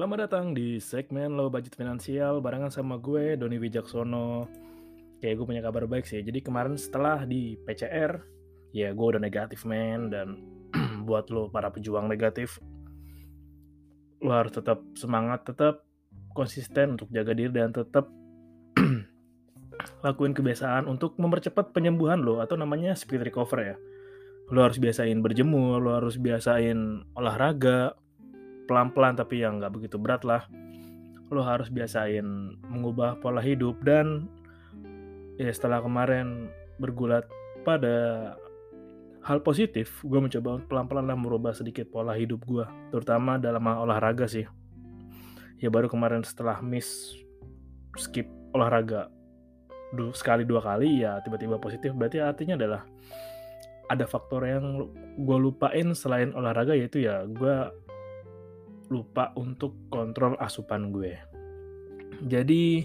Selamat datang di segmen Low Budget Finansial barengan sama gue, Doni Wijaksono. Kayak gue punya kabar baik sih. Jadi kemarin setelah di PCR, ya gue udah negatif men. Dan buat lo para pejuang negatif, lo harus tetap semangat, tetap konsisten untuk jaga diri dan tetap lakuin kebiasaan untuk mempercepat penyembuhan lo atau namanya speed recover ya. Lo harus biasain berjemur, lo harus biasain olahraga, pelan-pelan tapi yang nggak begitu berat lah. Lo harus biasain mengubah pola hidup dan ya setelah kemarin bergulat pada hal positif gue mencoba pelan-pelan lah merubah sedikit pola hidup gue terutama dalam olahraga sih. Ya baru kemarin setelah miss skip olahraga du sekali dua kali ya tiba-tiba positif. Berarti artinya adalah ada faktor yang gue lupain selain olahraga yaitu ya gue lupa untuk kontrol asupan gue. Jadi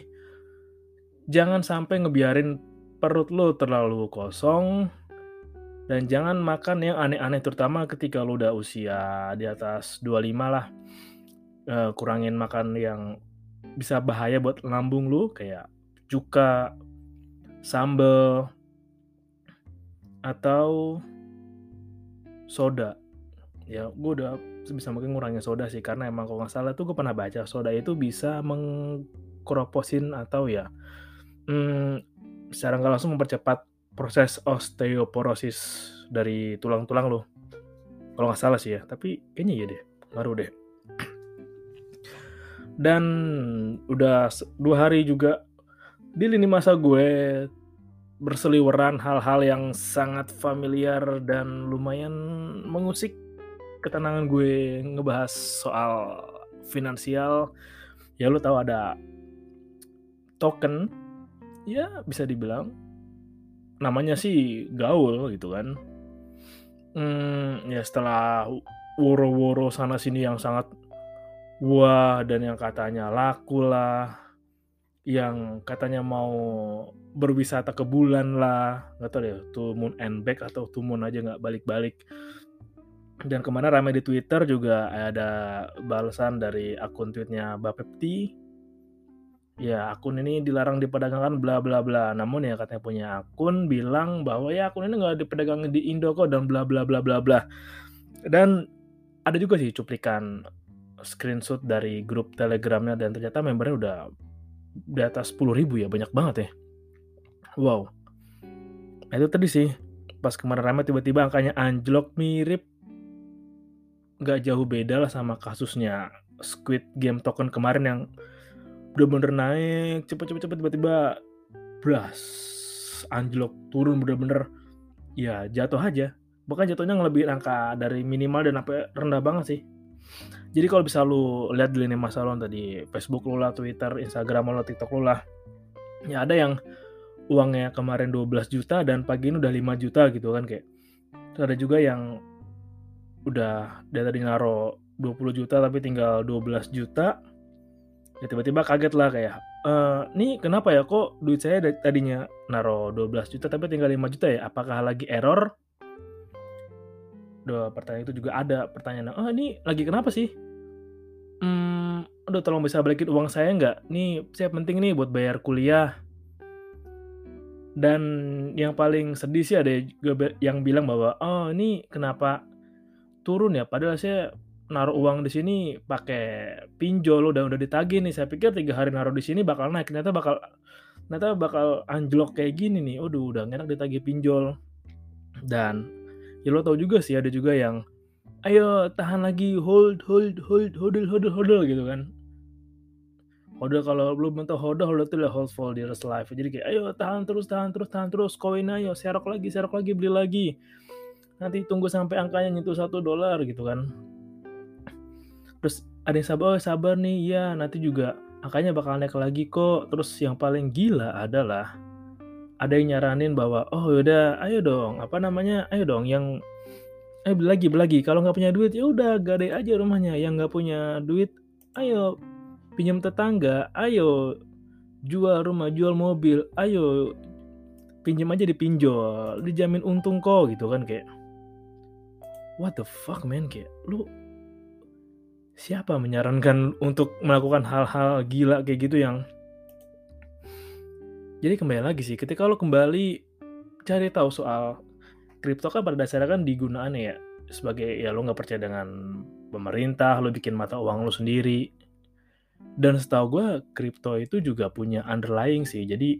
jangan sampai ngebiarin perut lo terlalu kosong dan jangan makan yang aneh-aneh terutama ketika lo udah usia di atas 25 lah. Uh, kurangin makan yang bisa bahaya buat lambung lo kayak cuka, sambel, atau soda. Ya, gue udah sebisa mungkin ngurangin soda sih karena emang kalau nggak salah tuh gue pernah baca soda itu bisa mengkroposin atau ya hmm, secara nggak langsung mempercepat proses osteoporosis dari tulang-tulang lo kalau nggak salah sih ya tapi kayaknya iya deh baru deh. Dan udah dua hari juga di lini masa gue berseliweran hal-hal yang sangat familiar dan lumayan mengusik ketenangan gue ngebahas soal finansial ya lo tahu ada token ya bisa dibilang namanya sih gaul gitu kan. Hmm, ya setelah woro-woro sana sini yang sangat wah dan yang katanya laku lah yang katanya mau berwisata ke bulan lah nggak tahu deh tuh moon and back atau tuh moon aja nggak balik-balik dan ke mana ramai di Twitter juga ada balasan dari akun tweetnya Bapepti. Ya akun ini dilarang diperdagangkan bla bla bla. Namun ya katanya punya akun bilang bahwa ya akun ini nggak diperdagangkan di Indo kok dan bla bla bla bla bla. Dan ada juga sih cuplikan screenshot dari grup telegramnya dan ternyata membernya udah di atas 10 ribu ya banyak banget ya. Wow. Nah, itu tadi sih pas kemarin ramai tiba-tiba angkanya anjlok mirip nggak jauh beda lah sama kasusnya Squid Game token kemarin yang bener-bener naik cepet-cepet tiba-tiba bras anjlok turun bener-bener. Ya jatuh aja. Bahkan jatuhnya lebih angka dari minimal dan sampai rendah banget sih. Jadi kalau bisa lu lihat di lini masa lo tadi Facebook lu lah, Twitter, Instagram lo, TikTok lu lah ya ada yang uangnya kemarin 12 juta dan pagi ini udah 5 juta gitu kan kayak. Ada juga yang udah dari tadi naro 20 juta tapi tinggal 12 juta. Ya tiba-tiba kaget lah kayak e, nih kenapa ya kok duit saya tadinya naro 12 juta tapi tinggal 5 juta ya? Apakah lagi error? Duh, pertanyaan itu juga ada pertanyaan oh ini lagi kenapa sih? Hmm, aduh tolong bisa balikin uang saya nggak? Nih saya penting nih buat bayar kuliah. Dan yang paling sedih sih ada yang bilang bahwa oh ini kenapa turun ya padahal saya naruh uang di sini pakai pinjol udah udah ditagih nih saya pikir tiga hari naruh di sini bakal naik ternyata bakal ternyata bakal anjlok kayak gini nih aduh udah enak ditagih pinjol dan ya lo tau juga sih ada juga yang ayo tahan lagi hold hold hold hold hold hold gitu kan Hodl kalau belum bentuk hodl, hodl itu hold for dear life. Jadi kayak ayo tahan terus, tahan terus, tahan terus, koin ayo, serok lagi, serok lagi, beli lagi. Nanti tunggu sampai angkanya nyentuh satu dolar gitu kan. Terus ada yang sabar, oh sabar nih, ya nanti juga angkanya bakal naik lagi kok. Terus yang paling gila adalah ada yang nyaranin bahwa oh yaudah, ayo dong, apa namanya, ayo dong yang eh beli lagi, beli lagi. Kalau nggak punya duit ya udah gade aja rumahnya. Yang nggak punya duit, ayo pinjam tetangga, ayo jual rumah, jual mobil, ayo pinjam aja dipinjol, dijamin untung kok gitu kan kayak what the fuck man kayak lu siapa menyarankan untuk melakukan hal-hal gila kayak gitu yang jadi kembali lagi sih ketika lo kembali cari tahu soal kripto kan pada dasarnya kan digunakan ya sebagai ya lo nggak percaya dengan pemerintah lo bikin mata uang lo sendiri dan setahu gue kripto itu juga punya underlying sih. Jadi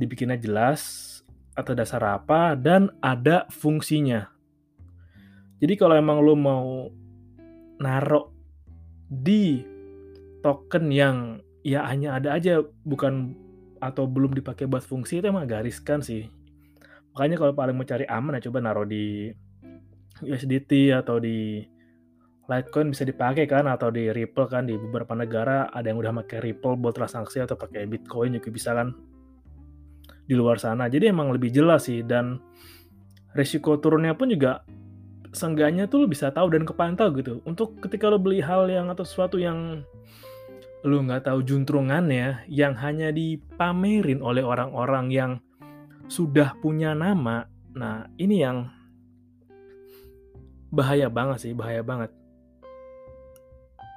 dibikinnya jelas atau dasar apa dan ada fungsinya. Jadi kalau emang lo mau narok di token yang ya hanya ada aja bukan atau belum dipakai buat fungsi itu emang gariskan sih. Makanya kalau paling mau cari aman ya coba naruh di USDT atau di Litecoin bisa dipakai kan atau di Ripple kan di beberapa negara ada yang udah pakai Ripple buat transaksi atau pakai Bitcoin juga bisa kan di luar sana. Jadi emang lebih jelas sih dan resiko turunnya pun juga seenggaknya tuh lo bisa tahu dan kepantau gitu. Untuk ketika lo beli hal yang atau sesuatu yang lo nggak tahu juntrungannya yang hanya dipamerin oleh orang-orang yang sudah punya nama. Nah, ini yang bahaya banget sih, bahaya banget.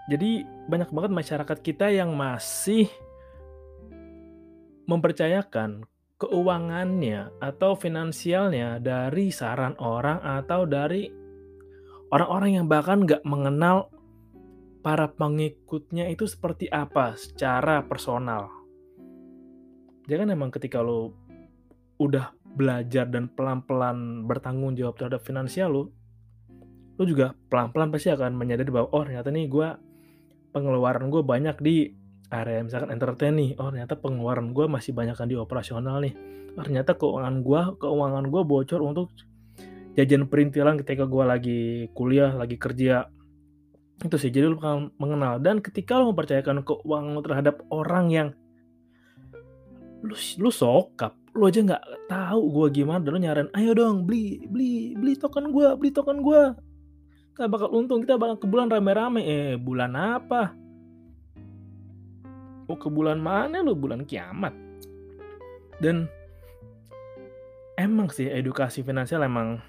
Jadi banyak banget masyarakat kita yang masih mempercayakan keuangannya atau finansialnya dari saran orang atau dari orang-orang yang bahkan nggak mengenal para pengikutnya itu seperti apa secara personal. Jangan emang ketika lo udah belajar dan pelan-pelan bertanggung jawab terhadap finansial lo, lo juga pelan-pelan pasti akan menyadari bahwa oh ternyata nih gue pengeluaran gue banyak di area misalkan entertain nih oh ternyata pengeluaran gue masih banyak kan di operasional nih oh, ternyata keuangan gue keuangan gue bocor untuk jajan perintilan ketika gue lagi kuliah lagi kerja. Itu sih jadi lu bakal mengenal. Dan ketika lu mempercayakan keuangan lu terhadap orang yang lu lu sokap lu aja nggak tahu gue gimana. Dan lu nyaran ayo dong beli beli beli token gue beli token gue kita bakal untung kita bakal ke bulan rame-rame. Eh bulan apa? Oh ke bulan mana lo bulan kiamat. Dan emang sih edukasi finansial emang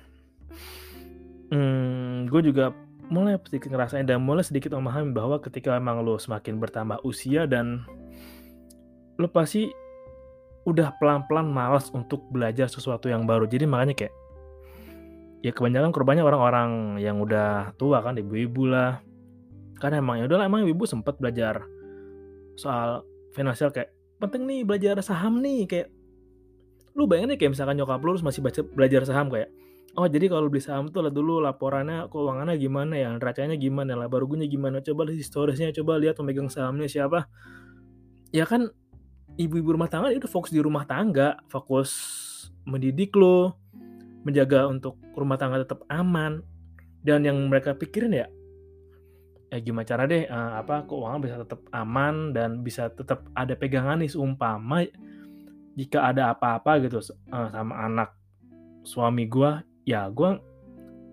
hmm, gue juga mulai sedikit ngerasain dan mulai sedikit memahami bahwa ketika emang lo semakin bertambah usia dan lo pasti udah pelan-pelan malas untuk belajar sesuatu yang baru. Jadi makanya kayak ya kebanyakan korbannya orang-orang yang udah tua kan ibu-ibu lah. Karena emang ya udah emang ibu sempat belajar soal finansial kayak penting nih belajar saham nih kayak lu bayangin kayak misalkan nyokap lu masih belajar saham kayak oh jadi kalau beli saham tuh lihat dulu laporannya keuangannya gimana ya neracanya gimana laba ruginya gimana. Coba lihat historisnya coba lihat pemegang sahamnya siapa. Ya kan ibu-ibu rumah tangga itu fokus di rumah tangga fokus mendidik lo menjaga untuk rumah tangga tetap aman. Dan yang mereka pikirin ya ya gimana cara deh uh, apa keuangan bisa tetap aman dan bisa tetap ada pegangan nih seumpama jika ada apa-apa gitu uh, sama anak suami gue ya gue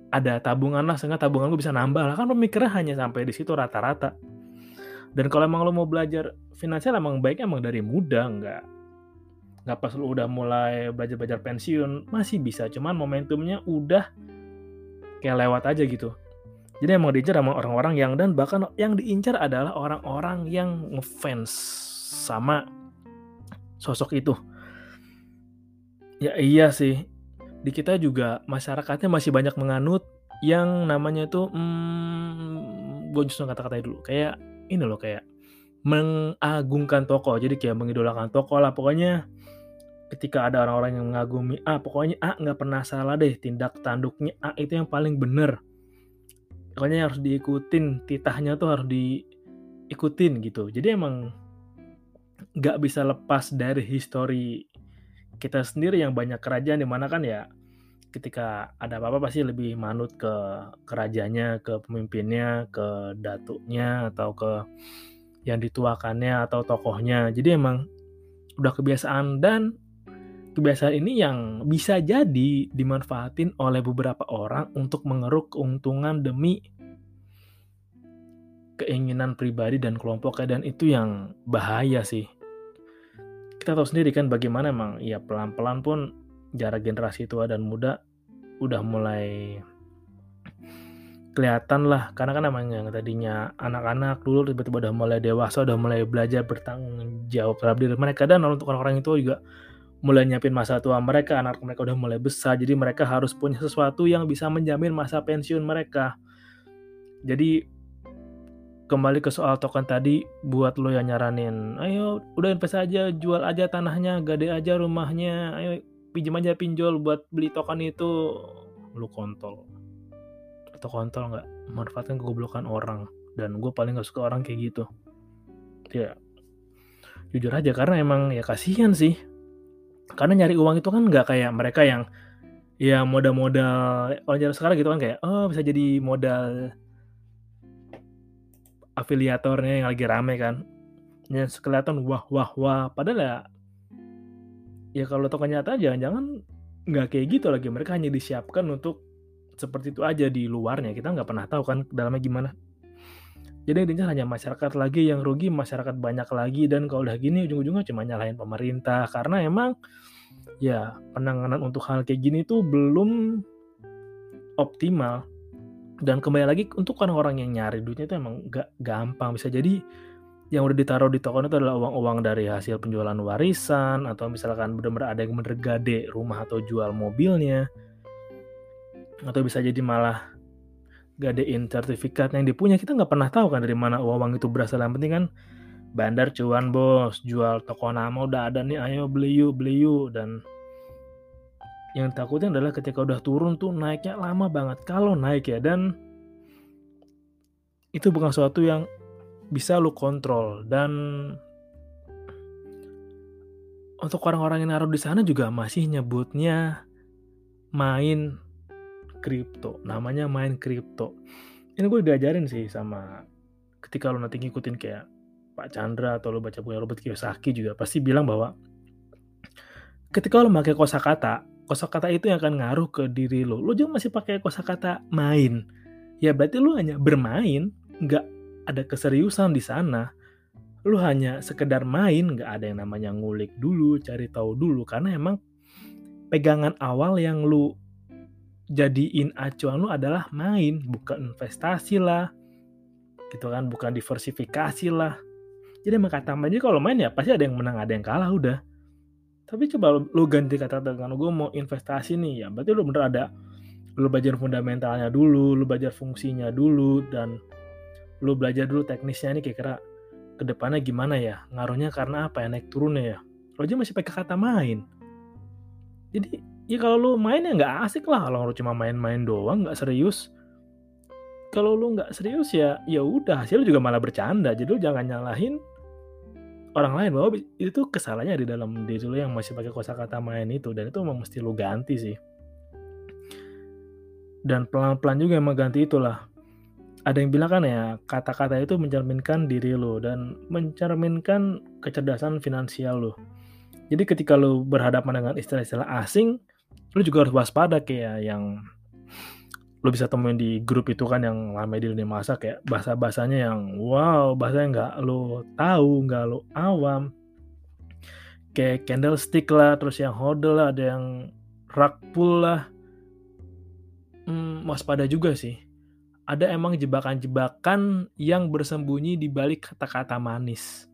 ada tabungan lah sehingga tabungan gue bisa nambah lah. Kan pemikiran hanya sampai di situ rata-rata. Dan kalau emang lo mau belajar finansial emang baiknya emang dari muda nggak nggak pas lu udah mulai belajar-belajar pensiun masih bisa. Cuman momentumnya udah kayak lewat aja gitu. Jadi emang diincar sama orang-orang yang dan bahkan yang diincar adalah orang-orang yang ngefans sama sosok itu. Ya iya sih di kita juga masyarakatnya masih banyak menganut yang namanya tuh hmm, gue justru kata-kata dulu. Kayak ini loh kayak mengagungkan tokoh. Jadi kayak mengidolakan tokoh lah. Pokoknya ketika ada orang-orang yang mengagumi A pokoknya A nggak pernah salah deh tindak tanduknya. A itu yang paling bener. Pokoknya harus diikutin titahnya tuh harus diikutin gitu. Jadi emang nggak bisa lepas dari histori kita sendiri yang banyak kerajaan di mana kan ya ketika ada apa-apa pasti lebih manut ke kerajaannya, ke pemimpinnya, ke datuknya atau ke yang dituakannya atau tokohnya. Jadi emang udah kebiasaan dan kebiasaan ini yang bisa jadi dimanfaatin oleh beberapa orang untuk mengeruk keuntungan demi keinginan pribadi dan kelompoknya dan itu yang bahaya sih kita tahu sendiri kan bagaimana emang ya pelan-pelan pun jarak generasi tua dan muda udah mulai kelihatan lah. Karena kan emang yang tadinya anak-anak dulu tiba-tiba udah mulai dewasa udah mulai belajar bertanggung jawab terhadap diri mereka. Dan untuk orang-orang itu juga mulai nyiapin masa tua mereka anak mereka udah mulai besar. Jadi mereka harus punya sesuatu yang bisa menjamin masa pensiun mereka. Jadi kembali ke soal token tadi buat lo yang nyaranin ayo udah invest aja jual aja tanahnya gade aja rumahnya ayo pinjam aja pinjol buat beli token itu. Lu kontol. Atau kontol nggak? Manfaatkan kegoblokan orang. Dan gue paling gak suka orang kayak gitu. Ya jujur aja karena emang ya kasihan sih. Karena nyari uang itu kan nggak kayak mereka yang ya modal-modal kalau sekarang gitu kan kayak oh bisa jadi modal afiliatornya yang lagi rame kan. Yang kelihatan wah wah wah. Padahal ya ya kalau tokoh nyata jangan-jangan nggak kayak gitu lagi. Mereka hanya disiapkan untuk seperti itu aja di luarnya. Kita nggak pernah tahu kan dalamnya gimana. Jadi intinya hanya masyarakat lagi yang rugi masyarakat banyak lagi. Dan kalau udah gini ujung-ujungnya cuma nyalahin pemerintah. Karena emang ya penanganan untuk hal kayak gini tuh belum optimal dan kembali lagi untuk orang-orang yang nyari duitnya itu emang gak gampang bisa. Jadi yang udah ditaruh di token itu adalah uang-uang dari hasil penjualan warisan atau misalkan benar-benar ada yang bener gade rumah atau jual mobilnya atau bisa jadi malah gadein sertifikat yang dipunya. Kita nggak pernah tahu kan dari mana uang itu berasal. Yang penting kan bandar cuan bos jual toko nama udah ada nih ayo beli yuk beli yuk. Dan yang takutnya adalah ketika udah turun tuh naiknya lama banget. Kalau naik ya dan itu bukan sesuatu yang bisa lu kontrol. Dan untuk orang-orang yang naruh di sana juga masih nyebutnya main kripto. Namanya main kripto. Ini gue diajarin sih sama ketika lo nanti ngikutin kayak Pak Chandra atau lo baca punya Robert Kiyosaki juga pasti bilang bahwa ketika lo pakai kosakata kosakata itu yang akan ngaruh ke diri lo. Lo juga masih pakai kosakata main. Ya berarti lo hanya bermain, nggak ada keseriusan di sana. Lo hanya sekedar main, nggak ada yang namanya ngulik dulu, cari tahu dulu. Karena emang pegangan awal yang lo jadiin acuan lo adalah main, bukan investasi lah. Gitu kan, bukan diversifikasi lah. Jadi emang kata aja kalau main ya pasti ada yang menang, ada yang kalah udah tapi coba lu, ganti kata dengan gue mau investasi nih ya berarti lu bener ada lu belajar fundamentalnya dulu lu belajar fungsinya dulu dan lu belajar dulu teknisnya nih kira-kira ke depannya gimana ya? Ngaruhnya karena apa ya? Naik turunnya ya? Lo aja masih pakai kata main. Jadi ya kalau lu main ya nggak asik lah. Kalau lu cuma main-main doang nggak serius. Kalau lu nggak serius ya ya udah hasil juga malah bercanda. Jadi lu jangan nyalahin orang lain bahwa itu kesalahannya di dalam diri lo yang masih pakai kosakata main itu dan itu emang mesti lo ganti sih. Dan pelan-pelan juga emang ganti itulah. Ada yang bilang kan ya kata-kata itu mencerminkan diri lo dan mencerminkan kecerdasan finansial lo jadi ketika lo berhadapan dengan istilah-istilah asing lo juga harus waspada kayak yang lo bisa temuin di grup itu kan yang lama di lini masa kayak bahasa bahasanya yang wow bahasa yang nggak lo tahu nggak lo awam. Kayak candlestick lah terus yang hodl lah ada yang rug pull lah. Hmm, waspada juga sih. Ada emang jebakan-jebakan yang bersembunyi di balik kata-kata manis.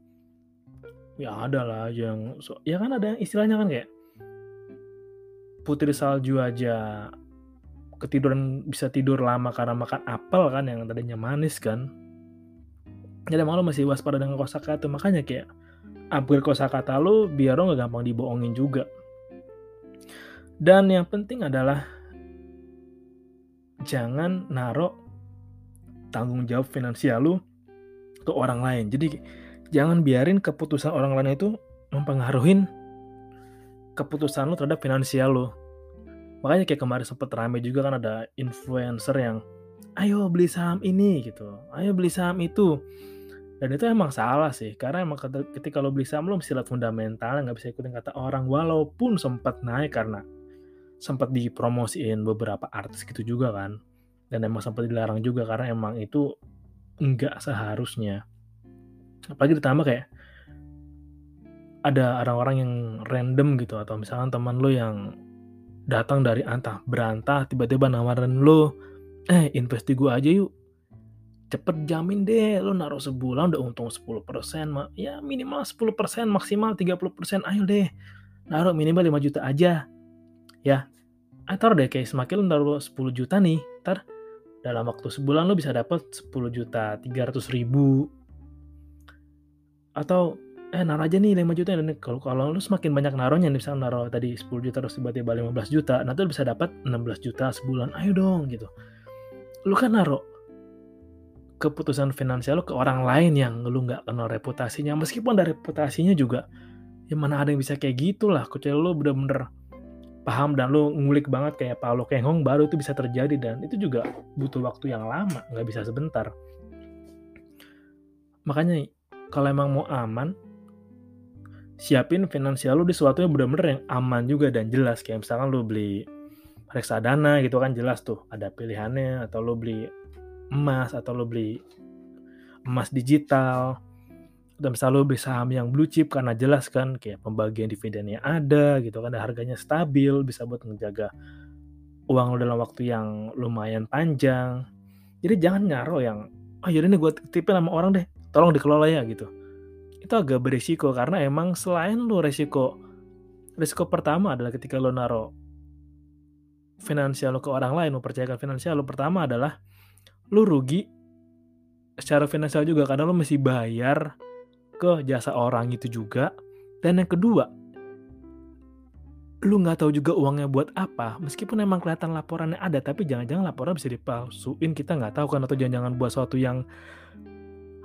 Ya ada lah yang so, ya kan ada yang istilahnya kan kayak putri salju aja ketiduran bisa tidur lama karena makan apel kan yang tadinya manis kan. Jadi lo masih waspada dengan kosakata makanya kayak upgrade kosakata lo biar lo gak gampang dibohongin juga. Dan yang penting adalah jangan naruh tanggung jawab finansial lo ke orang lain. Jadi jangan biarin keputusan orang lain itu mempengaruhi keputusan lo terhadap finansial lo makanya kayak kemarin sempet rame juga kan ada influencer yang ayo beli saham ini gitu. Ayo beli saham itu. Dan itu emang salah sih karena emang ketika lo beli saham lo mesti lihat fundamental nggak bisa ikutin kata orang. Walaupun sempat naik karena sempat dipromosiin beberapa artis gitu juga kan. Dan emang sempat dilarang juga karena emang itu nggak seharusnya. Apalagi ditambah kayak ada orang-orang yang random gitu atau misalnya teman lo yang datang dari antah berantah tiba-tiba nawarin lo eh invest gue aja yuk. Cepet jamin deh lo naruh sebulan udah untung 10% ya minimal 10% maksimal 30% ayo deh naruh minimal 5 juta aja. Ya atau deh kayak semakin lo naruh 10 juta nih ntar dalam waktu sebulan lo bisa dapat 10 juta 300 ribu. Atau eh naruh aja nih 5 juta. Dan kalau kalau lu semakin banyak naruhnya misalnya naruh tadi 10 juta terus tiba-tiba 15 juta nanti lu bisa dapat 16 juta sebulan. Ayo dong gitu. Lu kan naruh keputusan finansial lu ke orang lain yang lu nggak kenal reputasinya. Meskipun dari reputasinya juga ya mana ada yang bisa kayak gitu lah kecuali lu bener-bener paham dan lu ngulik banget kayak Paulo Kenghong baru itu bisa terjadi. Dan itu juga butuh waktu yang lama nggak bisa sebentar. Makanya kalau emang mau aman siapin finansial lu di sesuatu yang benar-benar yang aman juga dan jelas. Kayak misalkan lu beli reksadana gitu kan jelas tuh ada pilihannya. Atau lu beli emas atau lu beli emas digital. Atau misalnya lu beli saham yang blue chip karena jelas kan kayak pembagian dividennya ada gitu kan harganya stabil bisa buat menjaga uang lu dalam waktu yang lumayan panjang. Jadi jangan nyaro yang oh yaudah nih gue tipin sama orang deh tolong dikelola ya gitu itu agak berisiko karena emang selain lo resiko resiko pertama adalah ketika lo naro finansial lo ke orang lain, mempercayakan finansial lo pertama adalah lo rugi secara finansial juga karena lo mesti bayar ke jasa orang itu juga. Dan yang kedua, lu nggak tahu juga uangnya buat apa meskipun emang kelihatan laporannya ada tapi jangan-jangan laporan bisa dipalsuin kita nggak tahu kan atau jangan-jangan buat sesuatu yang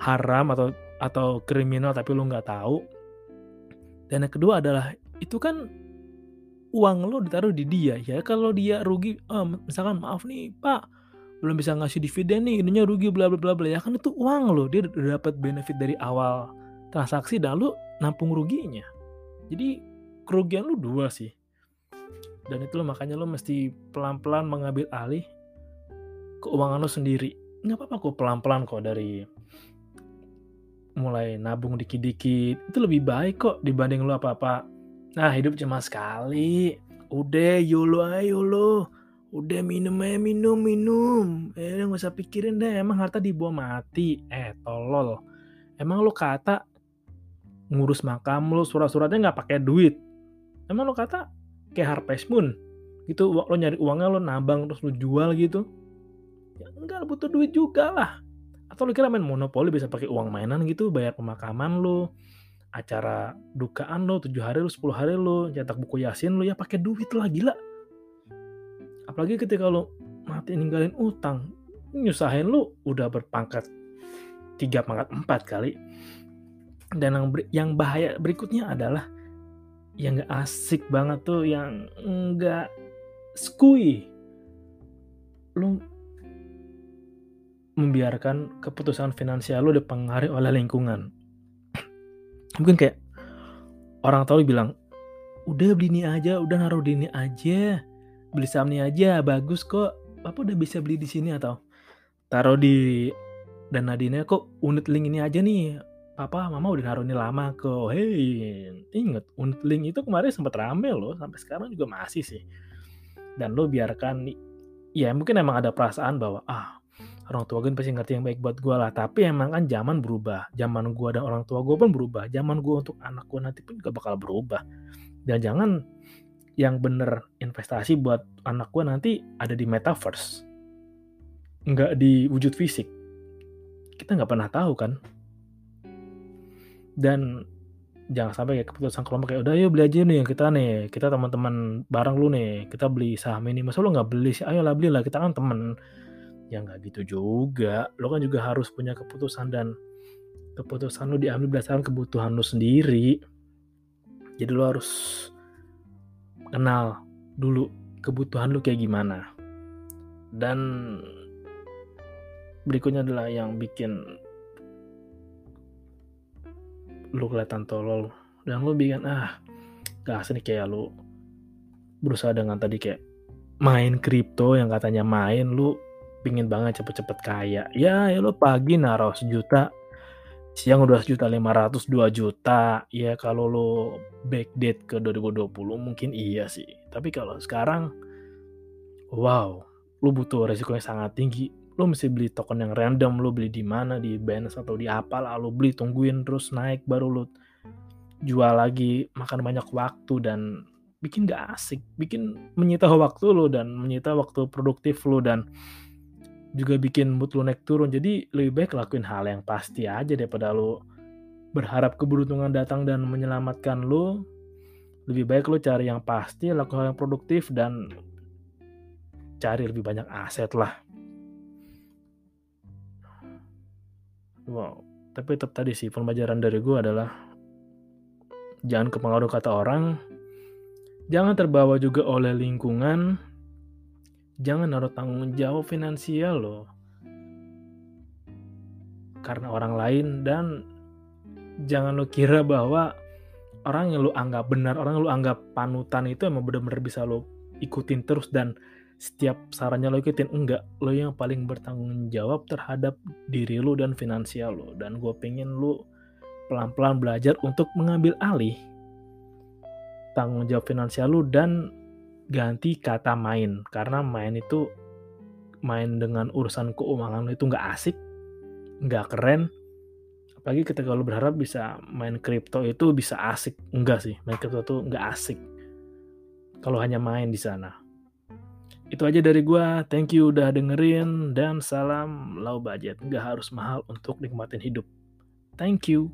haram atau atau kriminal tapi lu nggak tahu. Dan yang kedua adalah itu kan uang lo ditaruh di dia ya. Kalau dia rugi oh, misalkan maaf nih pak belum bisa ngasih dividen nih ininya rugi bla bla bla bla. Ya kan itu uang lo dia udah dapat benefit dari awal transaksi dan lo nampung ruginya. Jadi kerugian lo dua sih. Dan itu lo makanya lo mesti pelan pelan mengambil alih keuangan lo sendiri. Nggak apa apa kok pelan pelan kok dari mulai nabung dikit-dikit. Itu lebih baik kok dibanding lu apa-apa. Nah hidup cuma sekali. Udah yolo ayo lo udah minum aja minum minum. Eh nggak usah pikirin deh emang harta dibawa mati. Eh tolol. Emang lo kata ngurus makam lo surat-suratnya nggak pakai duit. Emang lo kata kayak Harvest Moon. Gitu lo nyari uangnya lo nabang terus lo jual gitu. Ya enggak butuh duit juga lah atau lu kira main monopoli bisa pakai uang mainan gitu bayar pemakaman lu acara dukaan lo 7 hari lu 10 hari lu cetak buku yasin lu ya pakai duit lah gila. Apalagi ketika lu mati ninggalin utang nyusahin lu udah berpangkat tiga pangkat empat kali. Dan yang yang bahaya berikutnya adalah yang gak asik banget tuh yang enggak skui. Lu membiarkan keputusan finansial lo dipengaruhi oleh lingkungan. Mungkin kayak orang tahu bilang, udah beli ini aja, udah naruh di ini aja, beli saham ini aja, bagus kok. Apa udah bisa beli di sini atau taruh di dan Nadine kok unit link ini aja nih. Papa, mama udah naruh ini lama kok. Hei, inget unit link itu kemarin sempat rame loh, sampai sekarang juga masih sih. Dan lo biarkan, ya mungkin emang ada perasaan bahwa ah orang tua gue pasti ngerti yang baik buat gue lah. Tapi emang kan zaman berubah. Zaman gue dan orang tua gue pun berubah. Zaman gue untuk anak gue nanti pun juga bakal berubah. Dan jangan yang bener investasi buat anak gue nanti ada di metaverse. Nggak di wujud fisik. Kita nggak pernah tahu kan. Dan jangan sampai kayak keputusan kelompok kayak udah yuk beli aja nih kita nih. Kita teman-teman bareng lu nih. Kita beli saham ini. Masa lu nggak beli sih? Ayolah belilah. Kita kan temen ya nggak gitu juga. Lo kan juga harus punya keputusan dan keputusan lu diambil berdasarkan kebutuhan lu sendiri. Jadi lo harus kenal dulu kebutuhan lu kayak gimana. Dan berikutnya adalah yang bikin lu kelihatan tolol. Dan lu bikin ah gak asli kayak lu berusaha dengan tadi kayak main kripto yang katanya main lu pingin banget cepet-cepet kaya. Ya ya lu pagi naruh sejuta siang udah sejuta lima ratus dua juta. Ya kalau lo backdate ke 2020 mungkin iya sih. Tapi kalau sekarang wow lo butuh resikonya sangat tinggi. Lo mesti beli token yang random lo beli di mana di Binance atau di apa lah lo beli tungguin terus naik baru lo jual lagi makan banyak waktu dan bikin gak asik. Bikin menyita waktu lo dan menyita waktu produktif lo dan juga bikin mood lu naik turun. Jadi lebih baik lakuin hal yang pasti aja daripada lu berharap keberuntungan datang dan menyelamatkan lu. Lebih baik lu cari yang pasti, lakukan hal yang produktif dan cari lebih banyak aset lah. Wow, tapi tetap tadi sih pembelajaran dari gue adalah jangan kepengaruh kata orang, jangan terbawa juga oleh lingkungan, jangan naruh tanggung jawab finansial loh. Karena orang lain dan jangan lo kira bahwa orang yang lo anggap benar, orang yang lo anggap panutan itu emang benar-benar bisa lo ikutin terus dan setiap sarannya lo ikutin. Enggak lo yang paling bertanggung jawab terhadap diri lo dan finansial lo dan gue pengen lo pelan-pelan belajar untuk mengambil alih tanggung jawab finansial lo dan ganti kata main karena main itu main dengan urusan keuangan itu nggak asik nggak keren. Apalagi ketika lo berharap bisa main kripto itu bisa asik. Enggak sih main kripto itu nggak asik. Kalau hanya main di sana. Itu aja dari gua. Thank you udah dengerin dan salam low budget. Nggak harus mahal untuk nikmatin hidup. Thank you